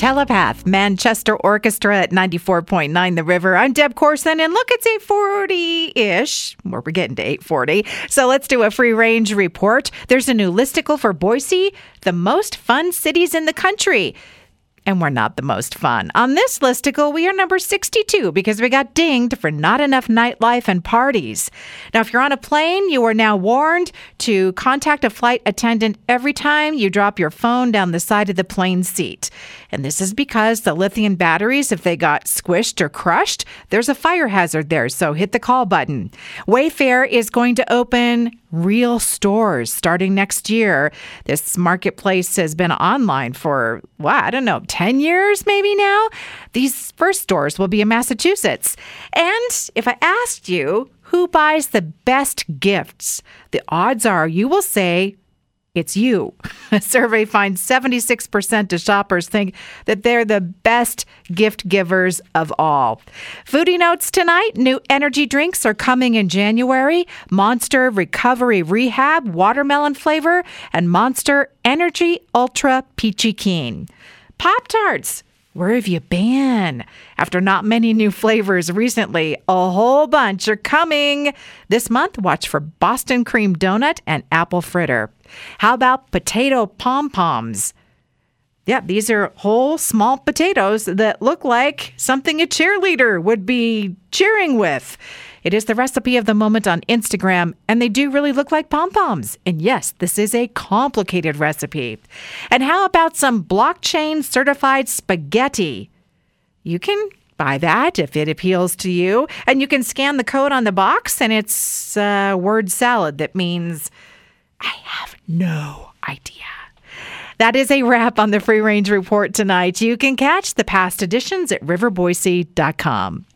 Telepath, Manchester Orchestra at 94.9 The River. I'm Deb Corson, and look, it's 840 ish. We're getting to 840. So let's do a free range report. There's a new listicle for Boise, the most fun cities in the country and we're not the most fun. On this listicle, we are number 62 because we got dinged for not enough nightlife and parties. Now, if you're on a plane, you are now warned to contact a flight attendant every time you drop your phone down the side of the plane seat. And this is because the lithium batteries, if they got squished or crushed, there's a fire hazard there. So hit the call button. Wayfair is going to open real stores starting next year. This marketplace has been online for, wow, I don't know, 10 years maybe now. These first stores will be in Massachusetts. And if I asked you who buys the best gifts, the odds are you will say it's you. A survey finds 76% of shoppers think that they're the best gift givers of all. Foodie notes tonight new energy drinks are coming in January Monster Recovery Rehab, watermelon flavor, and Monster Energy Ultra Peachy Keen. Pop Tarts. Where have you been? After not many new flavors recently, a whole bunch are coming. This month, watch for Boston cream donut and apple fritter. How about potato pom poms? Yeah, these are whole small potatoes that look like something a cheerleader would be cheering with. It is the recipe of the moment on Instagram, and they do really look like pom poms. And yes, this is a complicated recipe. And how about some blockchain certified spaghetti? You can buy that if it appeals to you. And you can scan the code on the box, and it's a word salad that means I have no idea. That is a wrap on the Free Range Report tonight. You can catch the past editions at riverboise.com.